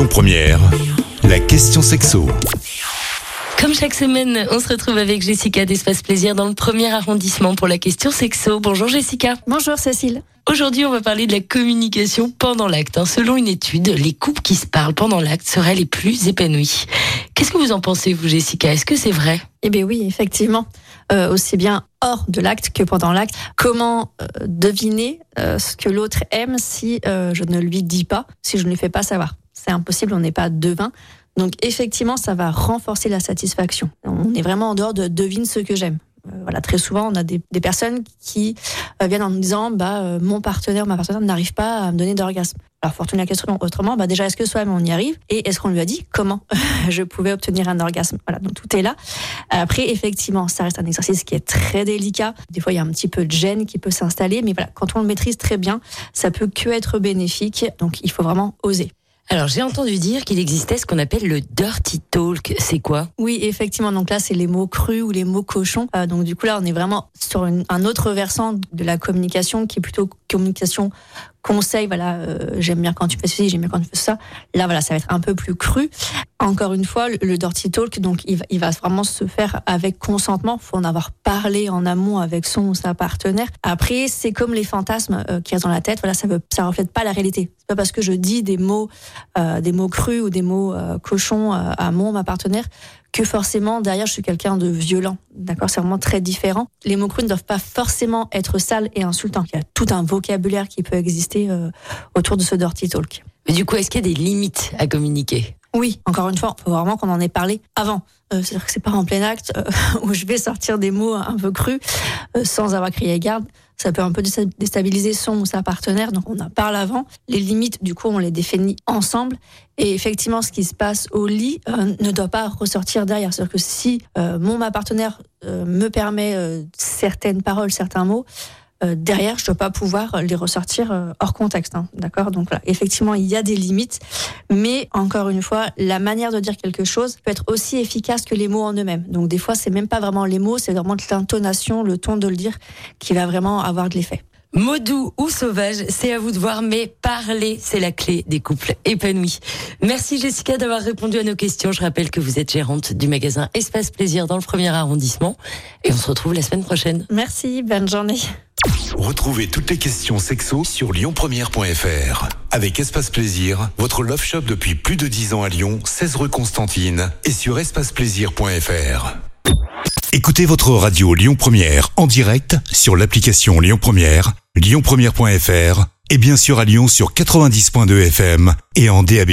Lyon Première, la question sexo. Comme chaque semaine, on se retrouve avec Jessica d'Espace Plaisir dans le premier arrondissement pour la question sexo. Bonjour Jessica. Bonjour Cécile. Aujourd'hui, on va parler de la communication pendant l'acte. hein. Selon une étude, les couples qui se parlent pendant l'acte seraient les plus épanouis. Qu'est-ce que vous en pensez, vous, Jessica? Est-ce que c'est vrai? Eh bien oui, effectivement, Euh, aussi bien hors de l'acte que pendant l'acte. Comment euh, deviner euh, ce que l'autre aime si euh, je ne lui dis pas, si je ne lui fais pas savoir? C'est impossible, on n'est pas devin. Donc effectivement, ça va renforcer la satisfaction. On est vraiment en dehors de devine ce que j'aime. Euh, voilà, très souvent, on a des, personnes qui euh, viennent en nous disant, bah, euh, mon partenaire, ma partenaire n'arrive pas à me donner d'orgasme. Alors, pour tourner la question autrement, bah, déjà, est-ce que soi-même on y arrive? Et est-ce qu'on lui a dit comment je pouvais obtenir un orgasme? Voilà, donc tout est là. Après, effectivement, ça reste un exercice qui est très délicat. Des fois, il y a un petit peu de gêne qui peut s'installer, mais voilà, quand on le maîtrise très bien, ça peut que être bénéfique. Donc, il faut vraiment oser. Alors, j'ai entendu dire qu'il existait ce qu'on appelle le dirty talk. C'est quoi? Oui, effectivement. Donc là, c'est les mots crus ou les mots cochons. Euh, donc du coup, là, on est vraiment sur un autre versant de la communication qui est plutôt communication conseil. Voilà, euh, j'aime bien quand tu fais ceci, j'aime bien quand tu fais ça. Là, voilà, ça va être un peu plus cru. Encore une fois, le, le dirty talk, donc il va, il va vraiment se faire avec consentement. Faut en avoir parlé en amont avec son ou sa partenaire. Après, c'est comme les fantasmes euh, qu'il dans la tête. Voilà, ça veut, ça reflète pas la réalité. C'est pas parce que je dis des mots, euh, des mots crus ou des mots euh, cochons euh, à mon ma partenaire que forcément derrière je suis quelqu'un de violent. D'accord, c'est vraiment très différent. Les mots crus ne doivent pas forcément être sales et insultants. Il y a tout un vocabulaire qui peut exister euh, autour de ce dirty talk. Mais du coup, est-ce qu'il y a des limites à communiquer? Oui, encore une fois, il faut vraiment qu'on en ait parlé avant. Euh, C'est-à-dire que c'est pas en plein acte euh, où je vais sortir des mots un peu crus euh, sans avoir crié garde. Ça peut un peu désta- déstabiliser son ou sa partenaire, donc on en parle avant. Les limites, du coup, on les définit ensemble. Et effectivement, ce qui se passe au lit euh, ne doit pas ressortir derrière. C'est-à-dire que si euh, mon ma partenaire euh, me permet certaines paroles, certains mots, euh, derrière, je ne dois pas pouvoir les ressortir euh, hors contexte. hein. D'accord? Donc là, effectivement, il y a des limites. Mais encore une fois, la manière de dire quelque chose peut être aussi efficace que les mots en eux-mêmes. Donc des fois, c'est même pas vraiment les mots, c'est vraiment l'intonation, le ton de le dire qui va vraiment avoir de l'effet. Mot doux ou sauvage, c'est à vous de voir, mais parler, c'est la clé des couples épanouis. Merci Jessica d'avoir répondu à nos questions. Je rappelle que vous êtes gérante du magasin Espace Plaisir dans le premier arrondissement. Et on se retrouve la semaine prochaine. Merci, bonne journée. Retrouvez toutes les questions sexo sur lyonpremière.fr. Avec Espace Plaisir, votre love shop depuis plus de 10 ans à Lyon, 16 rue Constantine et sur espaceplaisir.fr. Écoutez votre radio Lyon Première en direct sur l'application Lyon Première, lyonpremière.fr et bien sûr à Lyon sur 90.2 FM et en DAB+.